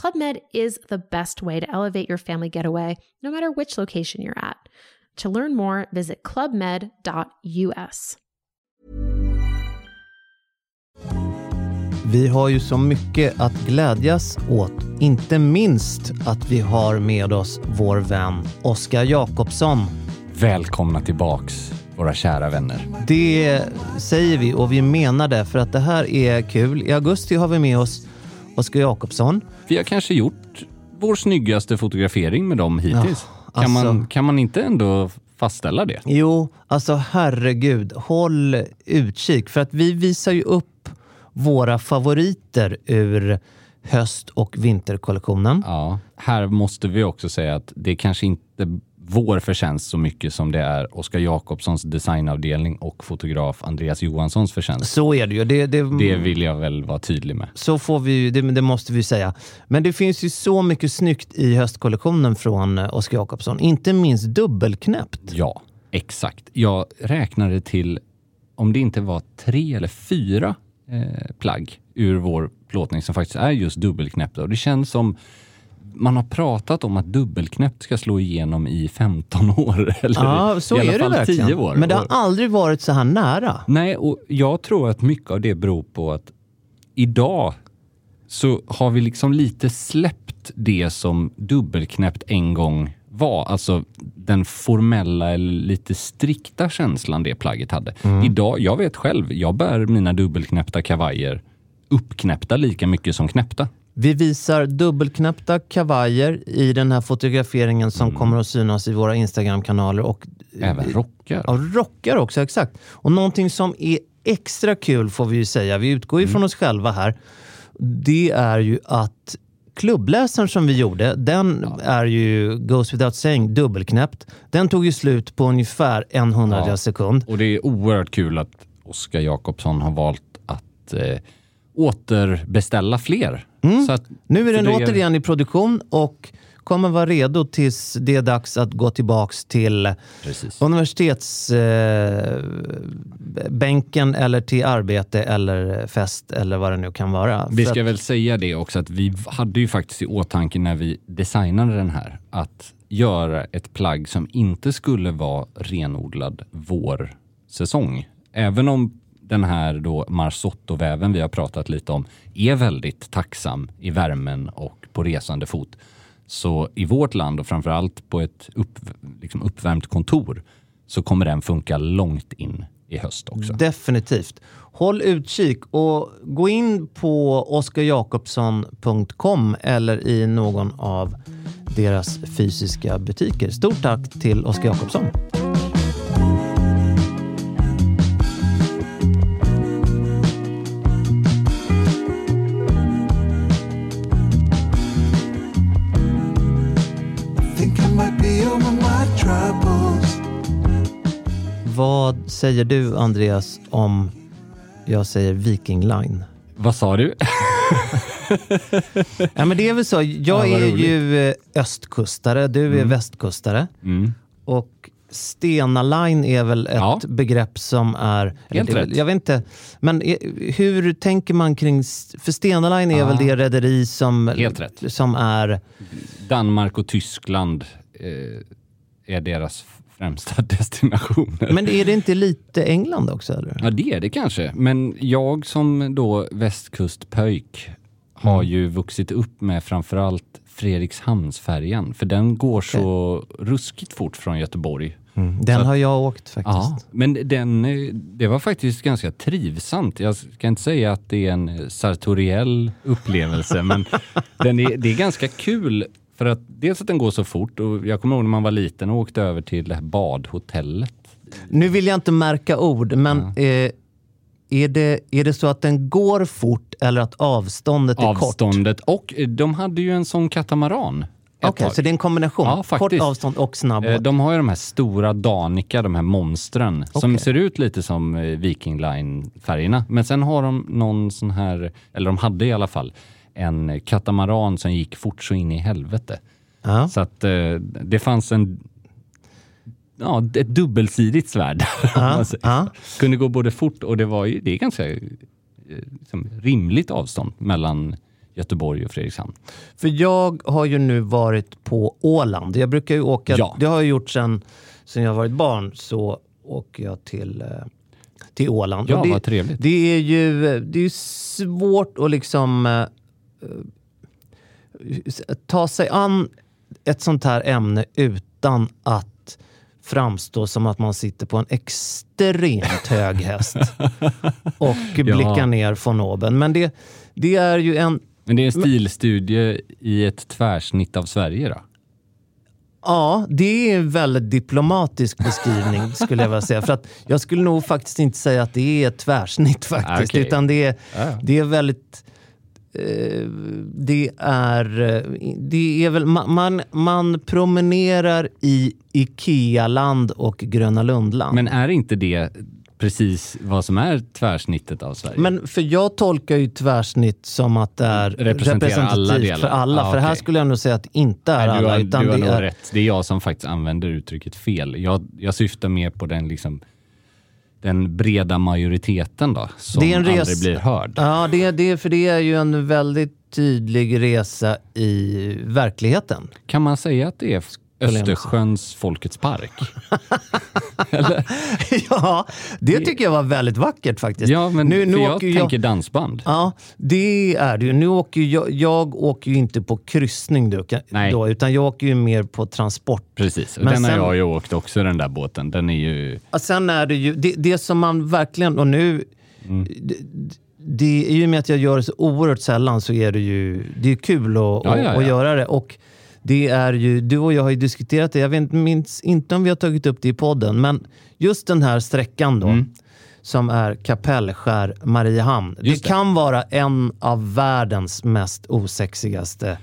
Club Med is the best way to elevate your family getaway, no matter which location you're at. To learn more, visit clubmed.us. Vi har ju så mycket att glädjas åt. Inte minst att vi har med oss vår vän Oskar Jakobsson. Välkomna tillbaks, våra kära vänner. Det säger vi och vi menar det för att det här är kul. I augusti har vi med oss Oskar Jakobsson. Vi har kanske gjort vår snyggaste fotografering med dem hittills. Ja, kan, alltså- man, kan man inte ändå fastställa det? Jo, alltså herregud, håll utkik för att vi visar ju upp våra favoriter ur höst och vinterkollektionen. Ja, här måste vi också säga att det kanske inte vår förtjänst så mycket som det är Oskar Jakobssons designavdelning och fotograf Andreas Johanssons förtjänst. Så är det ju. Det, det, Det vill jag väl vara tydlig med. Så får vi ju- det, det måste vi säga. Men det finns ju så mycket snyggt i höstkollektionen från eh, Oskar Jakobsson. Inte minst dubbelknäppt. Ja, exakt. Jag räknade till, om det inte var tre eller fyra eh, plagg ur vår plåtning som faktiskt är just dubbelknäppta. Och det känns som man har pratat om att dubbelknäppt ska slå igenom i 15 år. Eller Ja, så i alla är det fall verkligen. 10 år. Men det har aldrig varit så här nära. Nej, och jag tror att mycket av det beror på att idag så har vi liksom lite släppt det som dubbelknäppt en gång var. Alltså den formella eller lite strikta känslan det plagget hade. Idag, jag vet själv, jag bär mina dubbelknäppta kavajer uppknäppta lika mycket som knäppta. Vi visar dubbelknäppta kavajer i den här fotograferingen som kommer att synas i våra Instagram-kanaler. Och Även rockar. Ja, rockar också, exakt. Och någonting som är extra kul får vi ju säga, vi utgår ju från oss själva här, det är ju att klubbläsaren som vi gjorde, den är ju, goes without saying, dubbelknäppt. Den tog ju slut på ungefär en hundradels Ja. sekund. Och det är oerhört kul att Oskar Jakobsson har valt att eh, återbeställa fler. Så att, Nu är den det återigen i produktion och kommer vara redo tills det är dags att gå tillbaks till universitetsbänken eller till arbete eller fest eller vad det nu kan vara. Vi ska att- väl säga det också att vi hade ju faktiskt i åtanke när vi designade den här att göra ett plagg som inte skulle vara renodlad vårsäsong. Även om den här då Marsottoväven vi har pratat lite om är väldigt tacksam i värmen och på resande fot. Så i vårt land och framförallt på ett upp, liksom uppvärmt kontor så kommer den funka långt in i höst också. Definitivt. Håll utkik och gå in på oskarjakobsson.com eller i någon av deras fysiska butiker. Stort tack till Oskar Jakobsson. Vad säger du Andreas om jag säger Viking Line? Vad sa du? Ja, men det är väl så. Jag Ja, är roligt. ju eh, östkustare, du är västkustare. Mm. Och Stena Line är väl ett Ja. begrepp som är... Helt rätt. Jag vet inte. Men eh, hur tänker man kring... För Stena Line är Ja. väl det rederi som, Helt rätt. som är... Danmark och Tyskland eh, är deras främsta destinationer. Men är det inte lite England också? Eller? Ja, det är det kanske. Men jag som då västkustpöjk har Mm. ju vuxit upp med framförallt Fredrikshamnsfärjan. För den går så ruskigt fort från Göteborg. Den Så- har jag åkt Ja, faktiskt. men den, det var faktiskt ganska trivsamt. Jag ska inte säga att det är en sartoriell upplevelse, men den är, det är ganska kul. För att dels att den går så fort och jag kommer ihåg när man var liten och åkte över till det här badhotellet. Nu vill jag inte märka ord, men eh, är, det, är det så att den går fort eller att avståndet är kort? Avståndet och eh, de hade ju en sån katamaran. Okej, tag. så det är en kombination? Ja, kort avstånd och snabb Eh, båt. De har ju de här stora Danica, de här monstren, som Okej. ser ut lite som eh, Viking Line-färgerna. Men sen har de någon sån här, eller de hade i alla fall, en katamaran som gick fort så in i helvete. Ja. Så att eh, det fanns en, ja, ett dubbelsidigt svärd. säger. ja. Kunde gå både fort och det var ju, det är ganska liksom, rimligt avstånd mellan Göteborg och Fredrikshamn. För jag har ju nu varit på Åland. Jag brukar ju åka, Ja. det har jag gjort sen, sen jag varit barn, så åker jag till, eh, till Åland. Ja, Och det, vad trevligt. Det är ju det är ju svårt att liksom ta sig an ett sånt här ämne utan att framstå som att man sitter på en extremt hög häst och blickar ner från oben. Men det, det är ju en Men det är en stilstudie i ett tvärsnitt av Sverige då? Ja, det är en väldigt diplomatisk beskrivning skulle jag vilja säga. För att jag skulle nog faktiskt inte säga att det är ett tvärsnitt faktiskt. Okej. Utan det är, Ja. det är väldigt... Eh, det är... eh, Det är väl... ma- Man, man promenerar i Ikea-land och Gröna Lundland. Men är inte det precis vad som är tvärsnittet av Sverige? Men för jag tolkar ju tvärsnitt som att det är Representerar alla representativt delar. för alla. Ja, för här okej. skulle jag nog säga att det inte är Nej, du alla. har, utan du har det nog är, rätt. Det är jag som faktiskt använder uttrycket fel. Jag, jag syftar mer på den liksom den breda majoriteten då, som Det är en res- aldrig blir hörd. Ja, det, det, för det är ju en väldigt tydlig resa i verkligheten. Kan man säga att det är Östersjöns Folkets park? ja, det tycker jag var väldigt vackert faktiskt. Ja, men Nu- nu för jag åker tänker dansband. Ja, det är det ju. Nu åker jag, jag åker ju inte på kryssning då, Nej. då, utan jag åker ju mer på transport. Precis, och Men den har sen- jag ju åkt också den där båten. Den är ju... Ja, Sen är det ju, det, det som man verkligen, och nu, Mm. det, det, i och med att jag gör det så oerhört sällan så är det ju det är kul att, Ja, ja, att ja. göra det. Och det är ju, du och jag har ju diskuterat det, jag vet, minns inte om vi har tagit upp det i podden, men just den här sträckan då, Mm. som är Kapellskär, Mariehamn. Det det. kan vara en av världens mest osexigaste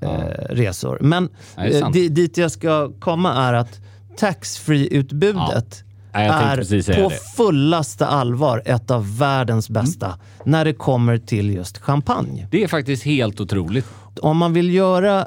eh, resor. Men Ja, eh, dit jag ska komma är att taxfree-utbudet Ja, är på det. fullaste allvar ett av världens bästa Mm. när det kommer till just champagne. Det är faktiskt helt otroligt. Om man vill göra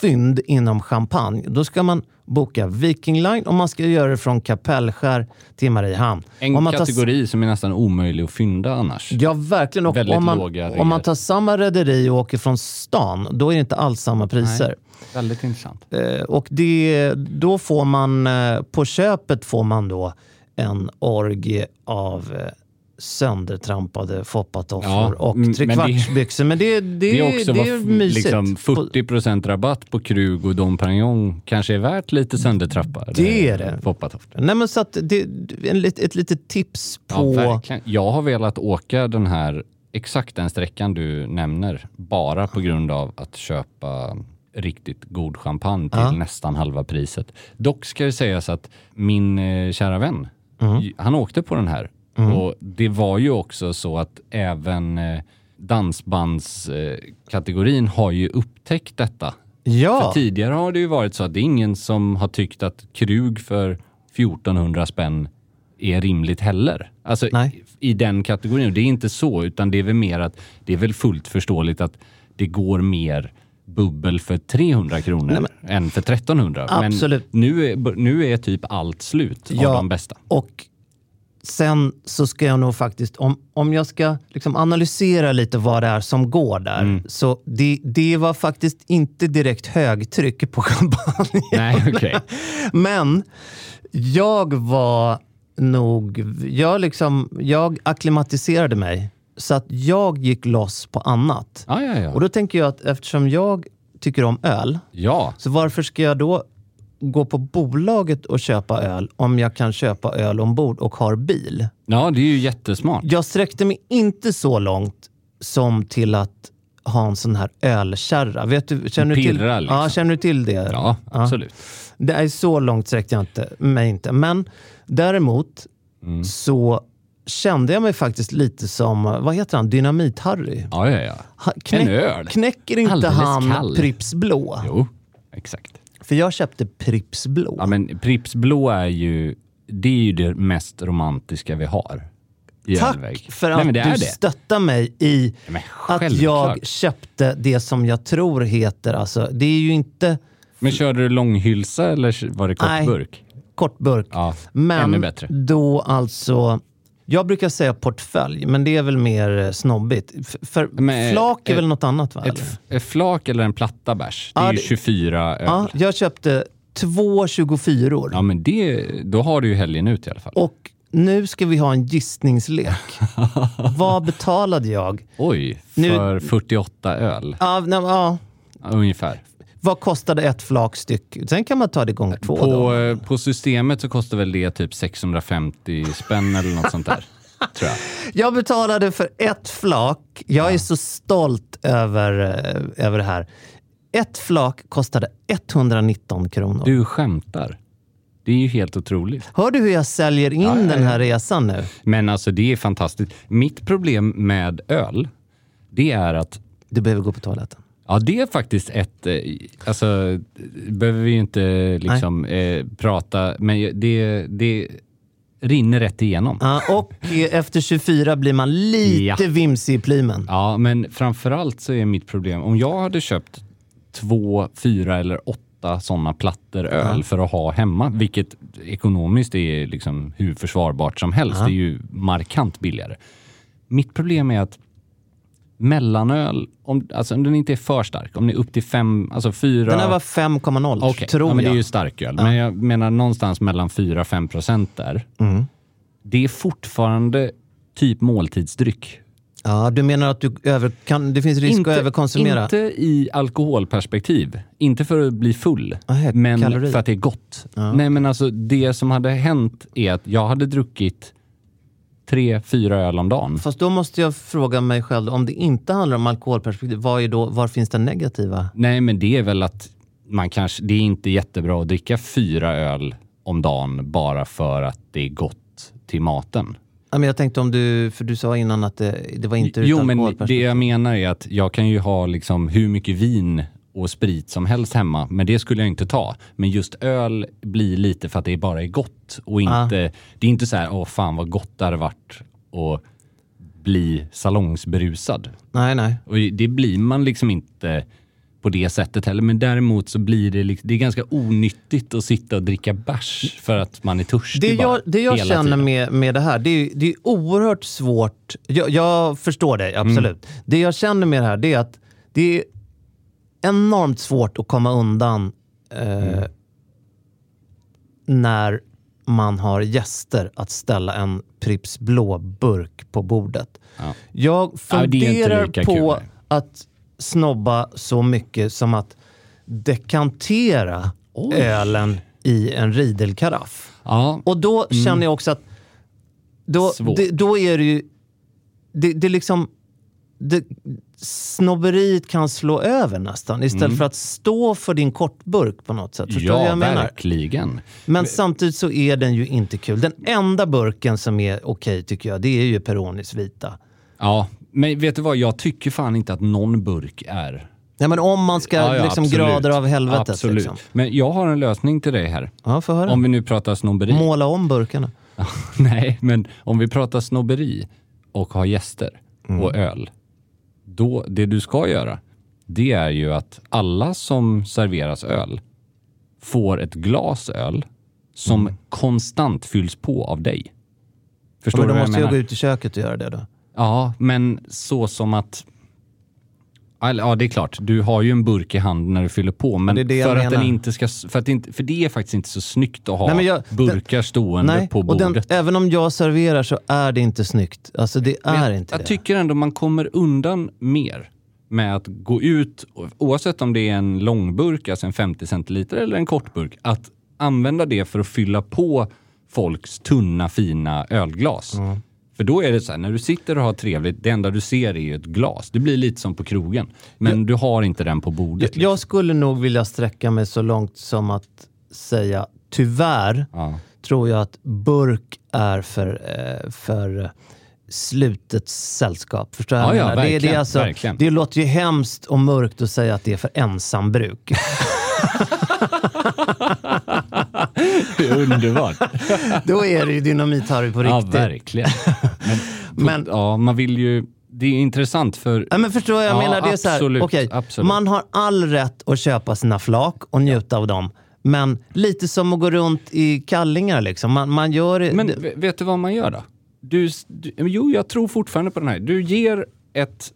fynd inom champagne, då ska man boka Viking Line och man ska göra det från Kapellskär till Mariehamn. En man tar- kategori som är nästan omöjlig att fynda annars. Ja, verkligen. Och Väldigt om, man, låga om man tar samma rederi och åker från stan, då är det inte alls samma priser. Väldigt intressant. Eh, och det, då får man, eh, på köpet får man då en orgie av eh, söndertrampade foppatofflor Ja, och men det- trekvartsbyxor. Men det, det, Det är också det är mysigt. liksom 40% rabatt på Krug och Dom Perignon kanske är värt lite söndertrappade Det är det. foppatofflor. Nej, men så att det, lit- ett litet tips Ja, på... verkligen. Jag har velat åka den här, exakt den sträckan du nämner, bara på grund av att köpa riktigt god champagne till Ja. nästan halva priset. Dock ska det sägas att min eh, kära vän, Mm. han åkte på den här. Och det var ju också så att även eh, dansbandskategorin har ju upptäckt detta. ja, För tidigare har det ju varit så att det är ingen som har tyckt att Krug för 1400 spänn är rimligt heller. Alltså Nej. i den kategorin. Det är inte så, utan det är väl mer att det är väl fullt förståeligt att det går mer bubbel för 300 kronor än för 1300. Absolut. Men nu är, nu är typ allt slut av de bästa. Och sen så ska jag nog faktiskt, om, om jag ska liksom analysera lite vad det är som går där, Mm. så det, det var faktiskt inte direkt högtryck på champagne. Nej, okej. Men jag var nog, jag, liksom, jag akklimatiserade mig så att jag gick loss på annat. Ja, ja, ja. Och då tänker jag att eftersom jag tycker om öl, ja. så varför ska jag då gå på bolaget och köpa öl om jag kan köpa öl ombord och har bil? ja, det är ju jättesmart. Jag sträckte mig inte så långt som till att ha en sån här ölkärra. Vet du, känner, du till, liksom. ja, känner du till det? Ja, absolut. Det är så långt sträckte jag inte, mig inte. Men däremot Mm. så kände jag mig faktiskt lite som, vad heter han, Dynamit-Harry. Ja, ja, ja. Ha- En öl. Knäcker inte Alldeles han kall. Pripps Blå? Jo, exakt. För jag köpte Pripps Blå. Ja, men Pripps Blå är ju, det är ju det mest romantiska vi har. I Tack ölväg. för Nej, att det du det. stöttar mig i Men att jag köpte det som jag tror heter, alltså, det är ju inte Men körde du långhylsa eller var det Nej. kortburk? kortburk. Ja, men då alltså, jag brukar säga portfölj, men det är väl mer eh, snobbigt. För Men, eh, flak är eh, väl något annat va? Ett, ett flak eller en platta bärs, det är Ja, ju det- 24 öl. Ja, jag köpte två 24 år Ja, men det, då har du ju helgen ut i alla fall. Och nu ska vi ha en gissningslek. Vad betalade jag? Oj, Nu- för 48 öl Ja, nej, ja, ungefär. Vad kostade ett flak styck? Sen kan man ta det gånger två. På, då. eh, på systemet så kostar väl det typ 650 spänn eller något sånt där. jag. Jag betalade för ett flak. Jag är så stolt över, eh, över det här. Ett flak kostade 119 kronor. Du skämtar. Det är ju helt otroligt. Hör du hur jag säljer in Ja, ja, den ja. här resan nu? Men alltså det är fantastiskt. Mitt problem med öl, det är att Du behöver gå på toaletten. Ja, det är faktiskt ett... eh, Alltså, behöver vi ju inte liksom eh, prata, men det, det rinner rätt igenom. Ja, och efter 24 blir man lite Ja. vimsig i plymen. Ja, men framförallt så är mitt problem, om jag hade köpt två, fyra eller åtta sådana plattor öl för att ha hemma, vilket ekonomiskt är liksom hur försvarbart som helst. Det är ju markant billigare. Mitt problem är att mellanöl, om, alltså om den inte är för stark, om den är upp till fem, alltså fyra... Den här var 5,0 Okej, tror ja, men det är jag. ju starköl. Men jag menar någonstans mellan 4-5 procent där. Mm. Det är fortfarande typ måltidsdryck. Ja, du menar att du över, kan, det finns risk att överkonsumera? Inte i alkoholperspektiv. Inte för att bli full, Nej, men kalorier. för att det är gott. Nej, men alltså det som hade hänt är att jag hade druckit tre, fyra öl om dagen. Fast då måste jag fråga mig själv, om det inte handlar om alkoholperspektiv, vad är då, var finns den negativa? Nej, men det är väl att man kanske, det är inte jättebra att dricka fyra öl om dagen bara för att det är gott till maten. Ja, men jag tänkte om du, för du sa innan att det, det var inte Jo, ett men det jag menar är att jag kan ju ha liksom hur mycket vin och sprit som helst hemma, men det skulle jag inte ta. Men just öl blir lite för att det bara är gott och inte, det är inte så här, åh fan vad gott det hade varit att bli salongsberusad. Nej, nej. Och det blir man liksom inte på det sättet heller. Men däremot så blir det, liksom, det är ganska onyttigt att sitta och dricka bärs för att man är törstig Det bara jag, det jag känner tiden. med, med det här, det är, det är oerhört svårt. Jag, jag förstår dig, absolut. Mm. Det jag känner med det här, det är att det är enormt svårt att komma undan eh, Mm. när man har gäster att ställa en Pripps blå-burk på bordet. Ja. Jag Ja, funderar lika på kul. att snobba så mycket som att dekantera Oj. ölen i en Riedelkaraff. Ja, Och då känner jag också att då, Mm. Det, då är det ju... Det, det liksom... Det, snobberiet kan slå över nästan istället för att stå för din kortburk på något sätt. Förstår Mm. ja jag menar? verkligen. Men samtidigt så är den ju inte kul. Den enda burken som är okej tycker jag, det är ju Peronis vita. Ja, men vet du vad? Jag tycker fan inte att någon burk är... Nej, men om man ska Ja, ja, liksom absolut. grader av helvetet. Absolut. Liksom. Men jag har en lösning till dig här. Ja, få höra. Om vi nu pratar snobberi. Måla om burkarna. Nej, men om vi pratar snobberi och ha gäster och öl. Då, det du ska göra, det är ju att alla som serveras öl får ett glas öl som konstant fylls på av dig. Förstår men du då vad jag måste jag menar? gå ut i köket och göra det då. Ja, men så som att... Ja, det är klart. Du har ju en burk i handen när du fyller på, men det är det jag för, att den inte ska, för, att det inte, för det är faktiskt inte så snyggt att ha Nej, jag- burkar stående Nej, på bordet. den, även om jag serverar så är det inte snyggt. Alltså det är jag, inte jag det. tycker ändå man kommer undan mer med att gå ut, oavsett om det är en långburk, alltså en 50 centiliter eller en kortburk, att använda det för att fylla på folks tunna fina ölglas. För då är det så här, när du sitter och har trevligt, det enda du ser är ju ett glas. Det blir lite som på krogen. Men du har inte den på bordet. Jag, jag skulle nog vilja sträcka mig så långt som att säga tyvärr Ja. tror jag att burk är för, eh, för slutet sällskap. Förstår du Ja, jag ja, det, det, är alltså, verkligen. det låter ju hemskt och mörkt att säga att det är för ensambruk. Det är underbart. Då är det ju Dynamit-Harry på ja, riktigt. verkligen. Men, Men- ja, man vill ju... Det är intressant för... Ja, men förstår jag Ja, menar? Det är så här, absolut, absolut. man har all rätt att köpa sina flak och njuta av dem. Men lite som att gå runt i kallingar liksom. Man, man gör. Men det- vet du vad man gör då? Du, du, jo, jag tror fortfarande på den här. Du ger ett,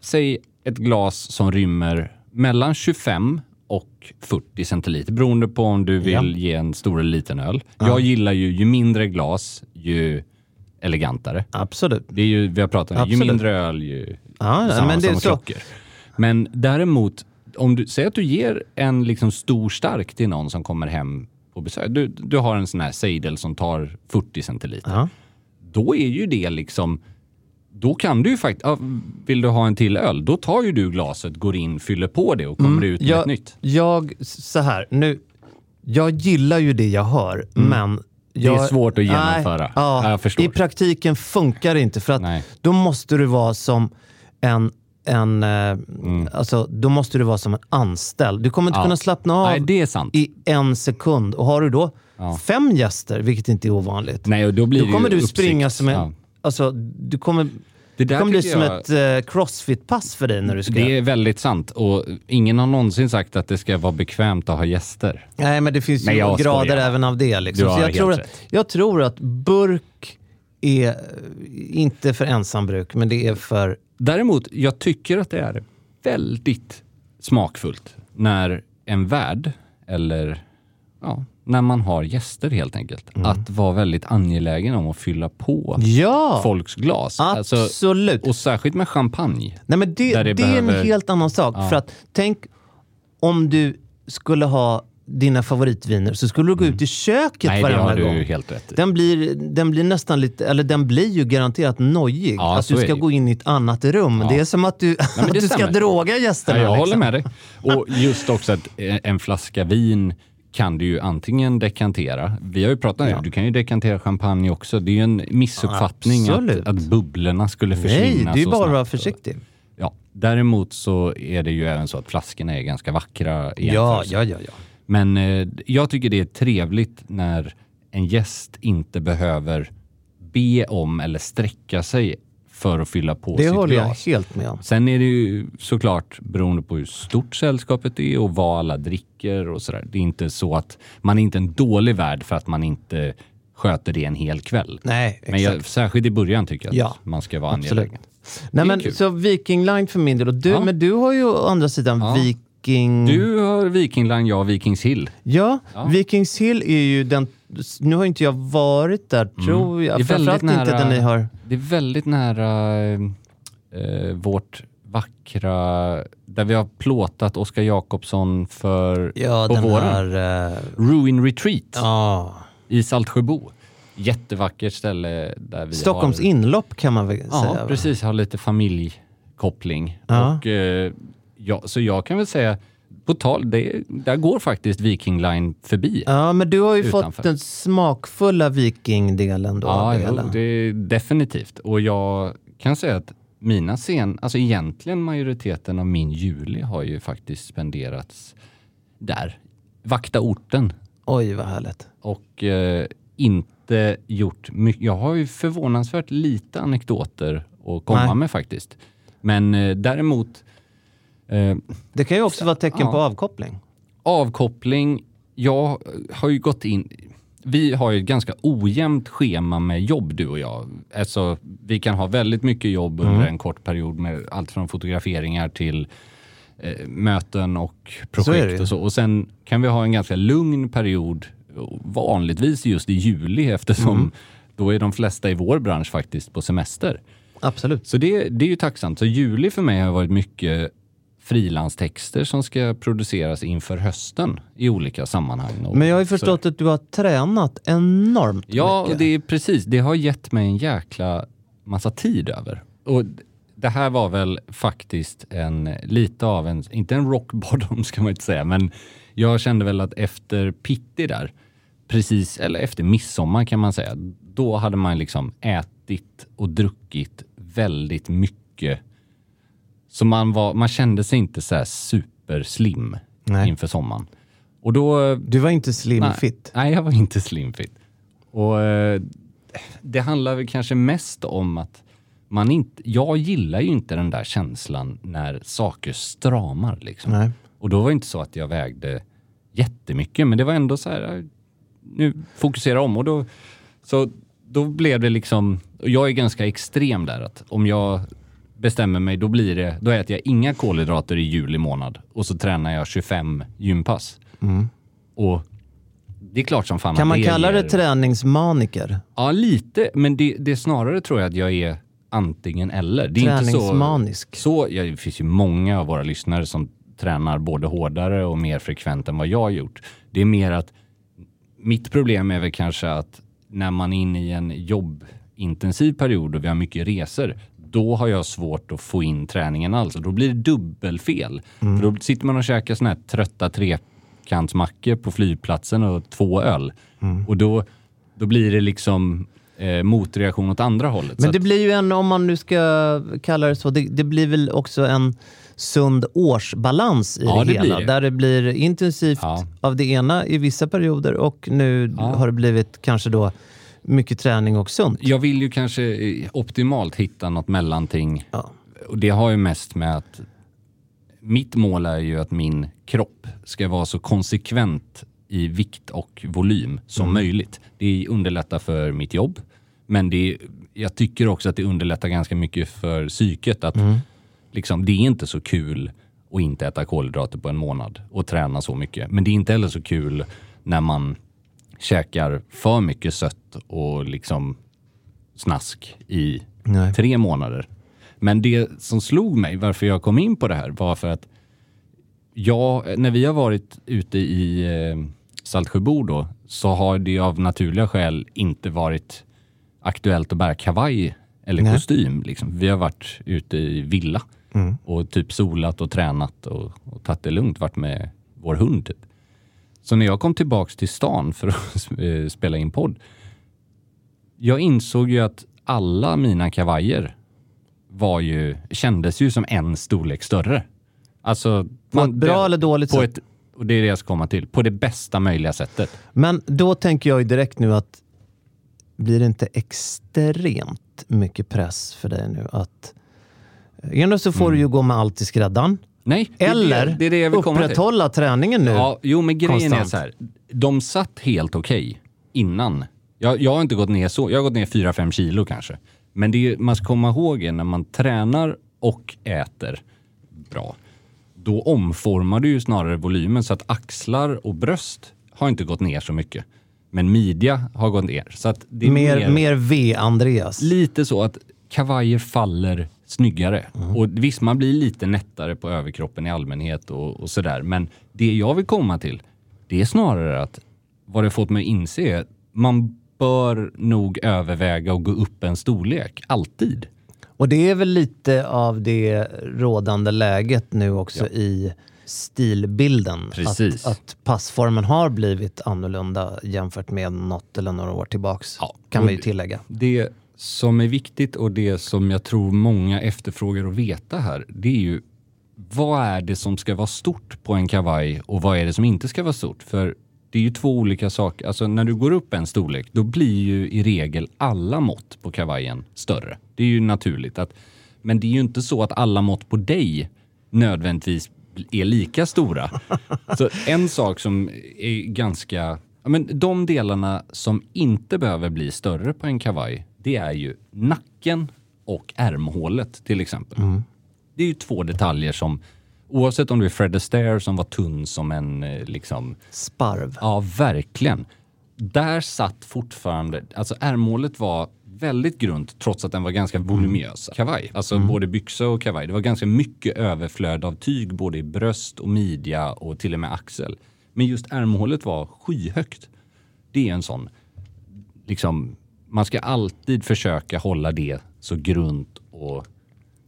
säg ett glas som rymmer mellan 25 och 40 centiliter beroende på om du vill Ja. ge en stor eller liten öl. Jag gillar ju, ju mindre glas, ju elegantare. Absolut. Det är ju, vi har pratat om det, ju Absolut. mindre öl, ju Ja, samma men det så. klockor. Men däremot, om du säger att du ger en liksom stor stark till någon som kommer hem på besök. Du, du har en sån här sejdel som tar 40 centiliter. Ja. Då är ju det liksom, då kan du ju faktiskt, vill du ha en till öl, då tar ju du glaset, går in, fyller på det och kommer ut med ett jag, nytt. jag, så här, nu, jag gillar ju det jag hör, men jag, Mm. är svårt att genomföra. Nej, ja, Ja, jag förstår. I praktiken funkar det inte för att Nej. då måste du vara som en en, eh, alltså, då måste du vara som en anställd. Du kommer inte Mm. Ja. kunna slappna av Nej, det är sant. i en sekund. Och har du då fem gäster, vilket inte är ovanligt, Nej, och då blir då det kommer du springa uppsikt. som en... Alltså, du kommer, Det det kommer bli som jag- ett eh, crossfit-pass för dig när du ska... Det är väldigt sant och ingen har någonsin sagt att det ska vara bekvämt att ha gäster. Nej, men det finns Nej, ju grader skojar. även av det. Liksom. Du har Så jag, helt tror att, rätt. jag tror att burk är eh, inte för ensambruk, men det är för... Däremot, jag tycker att det är väldigt smakfullt när en värd, eller ja, när man har gäster helt enkelt, att vara väldigt angelägen om att fylla på Mm. Ja! folks glas. Alltså, Absolut. och särskilt med champagne. Nej, men det, det, det är en behöver- helt annan sak. För att tänk om du skulle ha dina favoritviner så skulle du gå ut i köket Mm. Nej, det har du gång. helt rätt i. Den blir, den blir nästan lite, eller den blir ju garanterat nojig. Ja, att du ska gå in i ett annat rum. Det är som att du, men att du ska droga gästerna. Ja, jag håller liksom. med dig. Och just också att eh, en flaska vin kan du ju antingen dekantera. Vi har ju pratat om det, du kan ju dekantera champagne också. Det är ju en missuppfattning Absolut. att, att bubblorna skulle försvinna Nej, det är så bara att vara försiktig. Ja, däremot så är det ju även så att flaskorna är ganska vackra Ja, ja, ja, ja. Men eh, jag tycker det är trevligt när en gäst inte behöver be om eller sträcka sig för att fylla på Det sitt håller jag glas. helt med om. Sen är det ju såklart beroende på hur stort sällskapet är och vad alla dricker och sådär. Det är inte så att man är inte en dålig värd för att man inte sköter det en hel kväll. Nej, Men jag, exakt. särskilt i början tycker jag att Ja, man ska vara absolut. angelägen. Nej, Det men, kul. så Viking Line för min del. Och du, Ja. Men du har ju å andra sidan Ja. Viking... Du har Viking Line, jag har Vikings Hill. Ja, Ja. Vikings Hill är ju den... Nu har inte jag varit där, tror jag. Mm. Det är Framförallt väldigt inte nära- där ni har... Det är väldigt nära eh, vårt vackra, där vi har plåtat Oskar Jakobsson för Ja, på våren. här... eh, Ruin Retreat ja. i Saltsjöbo. Jättevackert ställe där vi Stockholms har... inlopp kan man väl Ja, säga? va? precis. Har lite familjekoppling. Ja. Och, eh, ja, så jag kan väl säga, på tal, det, där går faktiskt Viking Line förbi. Ja, men du har ju Utanför. fått den smakfulla Viking-delen då. Ja, det jo, det är definitivt. Och jag kan säga att mina scen, alltså egentligen majoriteten av min juli har ju faktiskt spenderats där. Vakta orten Oj, vad härligt. och eh, inte gjort mycket. Jag har ju förvånansvärt lite anekdoter att komma Nej. med faktiskt. Men eh, däremot Det kan ju också vara tecken Ja. på avkoppling. avkoppling. Jag har ju gått in... Vi har ju ett ganska ojämnt schema med jobb du och jag. Alltså, vi kan ha väldigt mycket jobb under en kort period med allt från fotograferingar till eh, möten och Så projekt ju. och så. Och sen kan vi ha en ganska lugn period, vanligtvis just i juli eftersom då är de flesta i vår bransch faktiskt på semester. Absolut. Så det, det är ju tacksamt. Så juli för mig har varit mycket frilanstexter som ska produceras inför hösten i olika sammanhang. Men jag har ju så- förstått att du har tränat enormt Ja, mycket. och det är precis. Det har gett mig en jäkla massa tid över. Och det här var väl faktiskt en, lite av en, inte en rock bottom ska man inte säga, men jag kände väl att efter Pitti där, precis, eller efter midsommar kan man säga, då hade man liksom ätit och druckit väldigt mycket. Så man, var, man kände sig inte så superslim Nej. inför sommaren. Och då Du var inte slim Nej. Nej, jag var inte slimfit. Och eh, det handlar väl kanske mest om att man inte, jag gillar ju inte den där känslan när saker stramar liksom. Nej. Och då var det inte så att jag vägde jättemycket, men det var ändå så här, eh, nu fokusera om och då, så då blev det liksom, och jag är ganska extrem där att om jag bestämmer mig, då blir det, då äter jag inga kolhydrater i juli månad och så tränar jag 25 gympass. Och det är klart som fan Mm. Kan man kalla det ger- träningsmaniker? Ja, lite. Men det, det snarare tror jag att jag är antingen eller. Det är inte så, så, ja, det finns ju många av våra lyssnare som tränar både hårdare och mer frekvent än vad jag har gjort. Det är mer att mitt problem är väl kanske att när man är inne i en jobbintensiv period och vi har mycket resor, då har jag svårt att få in träningen alls. Då blir det dubbelfel. För då sitter man och käkar såna här trötta trekantsmackor på flygplatsen och två öl. Och då, då blir det liksom eh, motreaktion åt andra hållet. Men att- det blir ju en, om man nu ska kalla det så, det, det blir väl också en sund årsbalans i Ja, det, det hela. det. Där det blir intensivt Ja. av det ena i vissa perioder och nu Ja. har det blivit kanske då mycket träning och sunt. Jag vill ju kanske eh, optimalt hitta något mellanting. Ja. Och det har ju mest med att mitt mål är ju att min kropp ska vara så konsekvent i vikt och volym som möjligt. Det underlättar för mitt jobb, men det, jag tycker också att det underlättar ganska mycket för psyket. Att liksom, det är inte så kul att inte äta kolhydrater på en månad och träna så mycket. Men det är inte heller så kul när man käkar för mycket sött och liksom snask i Nej. tre månader. Men det som slog mig, varför jag kom in på det här, var för att jag, när vi har varit ute i eh, Saltsjöbo då, så har det av naturliga skäl inte varit aktuellt att bära kavaj eller Nej. kostym. Liksom. Vi har varit ute i villa och typ solat och tränat och, och tagit det lugnt, varit med vår hund. Typ. Så när jag kom tillbaks till stan för att eh, spela in podd, jag insåg ju att alla mina kavajer var ju, kändes ju som en storlek större. Alltså, På ett bra det- eller dåligt på sätt? ett, och det är det jag ska komma till. På det bästa möjliga sättet. Men då tänker jag ju direkt nu att blir det inte extremt mycket press för dig nu att Ena så får du ju gå med allt i skräddaren. Nej, det är Eller det, det är det jag vill komma till. upprätthålla träningen nu. Ja, jo, men grejen är konstant. så här. De satt helt okej innan. Jag, jag har inte gått ner så. Jag har gått ner 4-5 kilo kanske. Men det är, man ska komma ihåg är när man tränar och äter bra, då omformar du ju snarare volymen så att axlar och bröst har inte gått ner så mycket. Men midja har gått ner. Så att det är mer, mer V-Andreas. Lite så att kavajer faller snyggare. Och visst, man blir lite nättare på överkroppen i allmänhet och, och sådär. Men det jag vill komma till, det är snarare att vad det fått mig att inse är att man bör nog överväga att gå upp en storlek. Alltid. Och det är väl lite av det rådande läget nu också i stilbilden. Precis. Att, att passformen har blivit annorlunda jämfört med något eller några år tillbaks. Ja, kan man ju tillägga. Det som är viktigt och det som jag tror många efterfrågar att veta här, det är ju vad är det som ska vara stort på en kavaj och vad är det som inte ska vara stort? För Det är ju två olika saker. Alltså när du går upp en storlek, då blir ju i regel alla mått på kavajen större. Det är ju naturligt. Att, men det är ju inte så att alla mått på dig nödvändigtvis är lika stora. Så en sak som är ganska... Ja, men de delarna som inte behöver bli större på en kavaj, det är ju nacken och ärmhålet till exempel. Det är ju två detaljer som, oavsett om du är Fred Astaire som var tunn som en eh, liksom... Sparv. Ja, verkligen. Där satt fortfarande, alltså ärmhålet var väldigt grunt trots att den var ganska voluminös. Kavaj, alltså både byxa och kavaj. Det var ganska mycket överflöd av tyg både i bröst och midja och till och med axel. Men just ärmhålet var skyhögt. Det är en sån, liksom, man ska alltid försöka hålla det så grunt och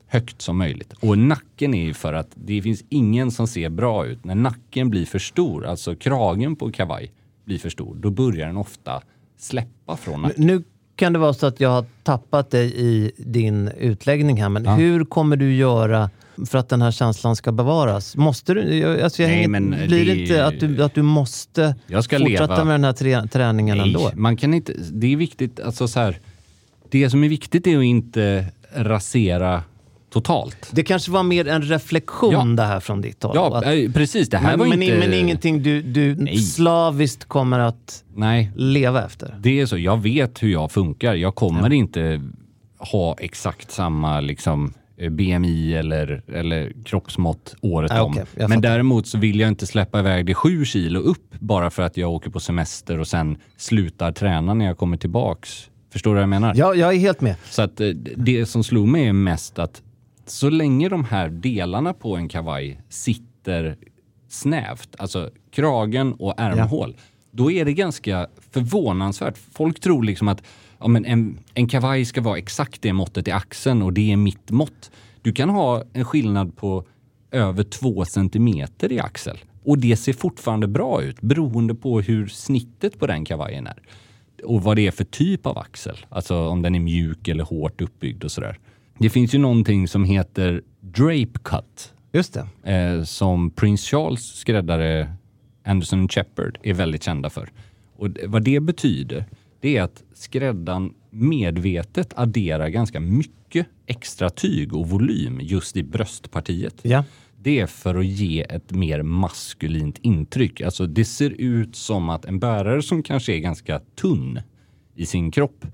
högt som möjligt. Och nacken är ju för att det finns ingen som ser bra ut. När nacken blir för stor, alltså kragen på kavaj blir för stor, då börjar den ofta släppa från nacken. Nu kan det vara så att jag har tappat dig i din utläggning här, men Ja. hur kommer du göra för att den här känslan ska bevaras? Måste du? Alltså Nej, hänger, men blir det inte att du, att du måste fortsätta leva- med den här trä, träningen ändå? Nej, man kan inte, det är viktigt, alltså så här, det som är viktigt är att inte rasera totalt. Det kanske var mer en reflektion Ja. det här från ditt håll? Ja, Att- eh, precis. Det här men, var men, inte... men ingenting du, du Nej. slaviskt kommer att Nej, leva efter? det är så. Jag vet hur jag funkar. Jag kommer inte ha exakt samma liksom, BMI eller, eller kroppsmått året Ah, om. okej, jag Men däremot så vill jag inte släppa iväg det sju kilo upp bara för att jag åker på semester och sen slutar träna när jag kommer tillbaks. Förstår du vad jag menar? Ja, jag är helt med. Så att eh, det som slog mig är mest att så länge de här delarna på en kavaj sitter snävt, alltså kragen och ärmhål, då är det ganska förvånansvärt. Folk tror liksom att ja, men en, en kavaj ska vara exakt det måttet i axeln och det är mitt mått. Du kan ha en skillnad på över två centimeter i axel och det ser fortfarande bra ut beroende på hur snittet på den kavajen är och vad det är för typ av axel. Alltså om den är mjuk eller hårt uppbyggd och sådär. Det finns ju någonting som heter drape cut Just det. eh, som Prince Charles skräddare Anderson Shepard är väldigt kända för. Och vad det betyder, det är att skräddaren medvetet adderar ganska mycket extra tyg och volym just i bröstpartiet. Ja. Det är för att ge ett mer maskulint intryck. Alltså det ser ut som att en bärare som kanske är ganska tunn i sin kropp,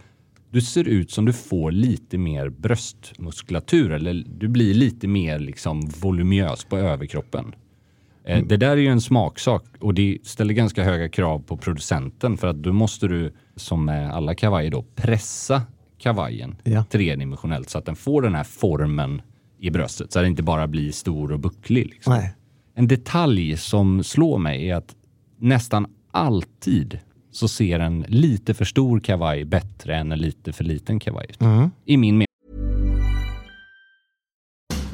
du ser ut som du får lite mer bröstmuskulatur eller du blir lite mer liksom voluminös på överkroppen. Eh, Det där är ju en smaksak och det ställer ganska höga krav på producenten för att då måste du, som med alla kavajer då, pressa kavajen Ja. tredimensionellt så att den får den här formen i bröstet så att det inte bara blir stor och bucklig. Liksom. En detalj som slår mig är att nästan alltid så ser en lite för stor kavaj bättre än en lite för liten kavaj ut. I min mening.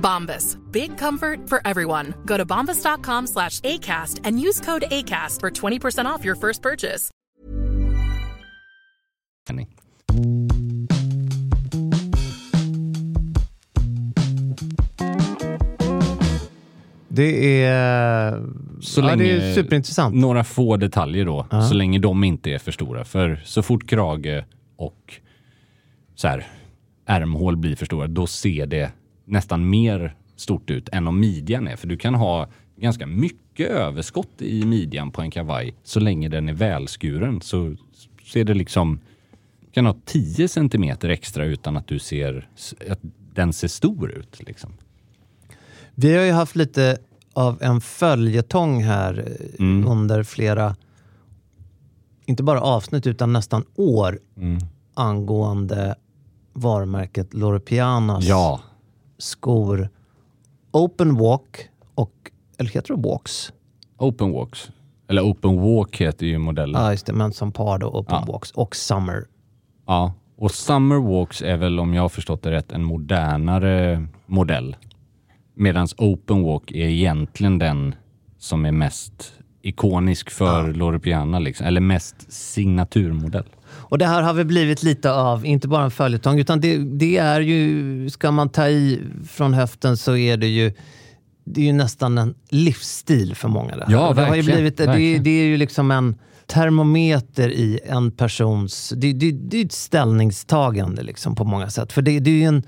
Bombas. Big comfort for everyone. Go to bombas.com slash ACAST and use code ACAST for 20% off your first purchase. Det är, Så ja, länge, det är superintressant. Några få detaljer då, Ja. så länge de inte är för stora. För så fort krage och så här, ärmhål blir för stora, då ser det nästan mer stort ut än om midjan är. För du kan ha ganska mycket överskott i midjan på en kavaj så länge den är välskuren. Så ser det liksom, du kan ha 10 centimeter extra utan att du ser att den ser stor ut. Liksom. Vi har ju haft lite av en följetong här eh, Mm. under flera, inte bara avsnitt utan nästan år Mm. angående varumärket Loro Pianas Ja. Skor Open Walk och, eller heter det Walks? Open Walks. Eller Open Walk heter ju modellen. Ja, just det, men som par då, Open Ja. Walks och Summer. Ja, och Summer Walks är väl om jag har förstått det rätt en modernare modell. Medan Open Walk är egentligen den som är mest ikonisk för Loro Piana, liksom. eller mest signaturmodell. Och det här har väl blivit lite av, inte bara en följetong, utan det, det är ju, ska man ta i från höften så är det ju det är ju nästan en livsstil för många. Det, här. Ja, Och det, har ju verkligen, blivit, det, verkligen. det är ju liksom en termometer i en persons... Det, det, det är ett ställningstagande liksom på många sätt. För det, det är ju en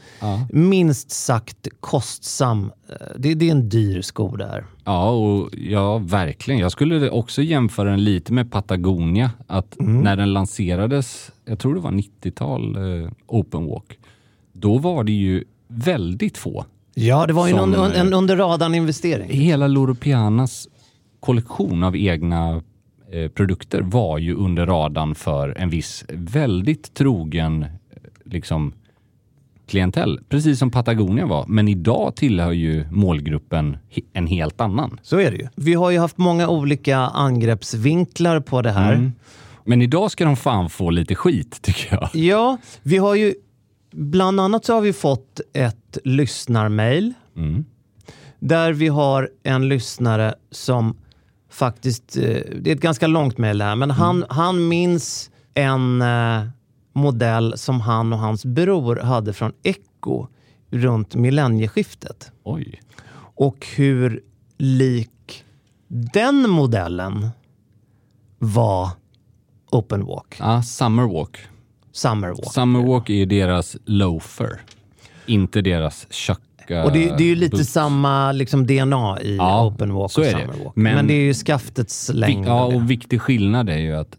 minst sagt kostsam... eh, Det, det är en dyr sko det här. Ja, och ja, verkligen. Jag skulle också jämföra den lite med Patagonia. Att när den lanserades, jag tror det var 90-tal, eh, Open Walk, då var det ju väldigt få. Ja, det var ju Som, någon, eh, en under radarn-investering. Hela Loro Pianas kollektion av egna produkter var ju under radarn för en viss väldigt trogen eh, liksom, klientell. Precis som Patagonia var. Men idag tillhör ju målgruppen en helt annan. Så är det ju. Vi har ju haft många olika angreppsvinklar på det här. Mm. Men idag ska de fan få lite skit tycker jag. Ja, vi har ju bland annat så har vi fått ett lyssnarmail Mm. där vi har en lyssnare som faktiskt, eh, det är ett ganska långt mejl här, men han, han minns en eh, modell som han och hans bror hade från Echo runt millennieskiftet. Oj. Och hur lik den modellen var Open Walk. Ja, Summer Walk. Summer Walk. Summer Walk är ju deras loafer. Inte deras tjocka Och det, det är ju lite boots. samma liksom, DNA i Ja, Open Walk och. Summer Walk. Men, Men- det är ju skaftets längd. Ja, och viktig skillnad är ju att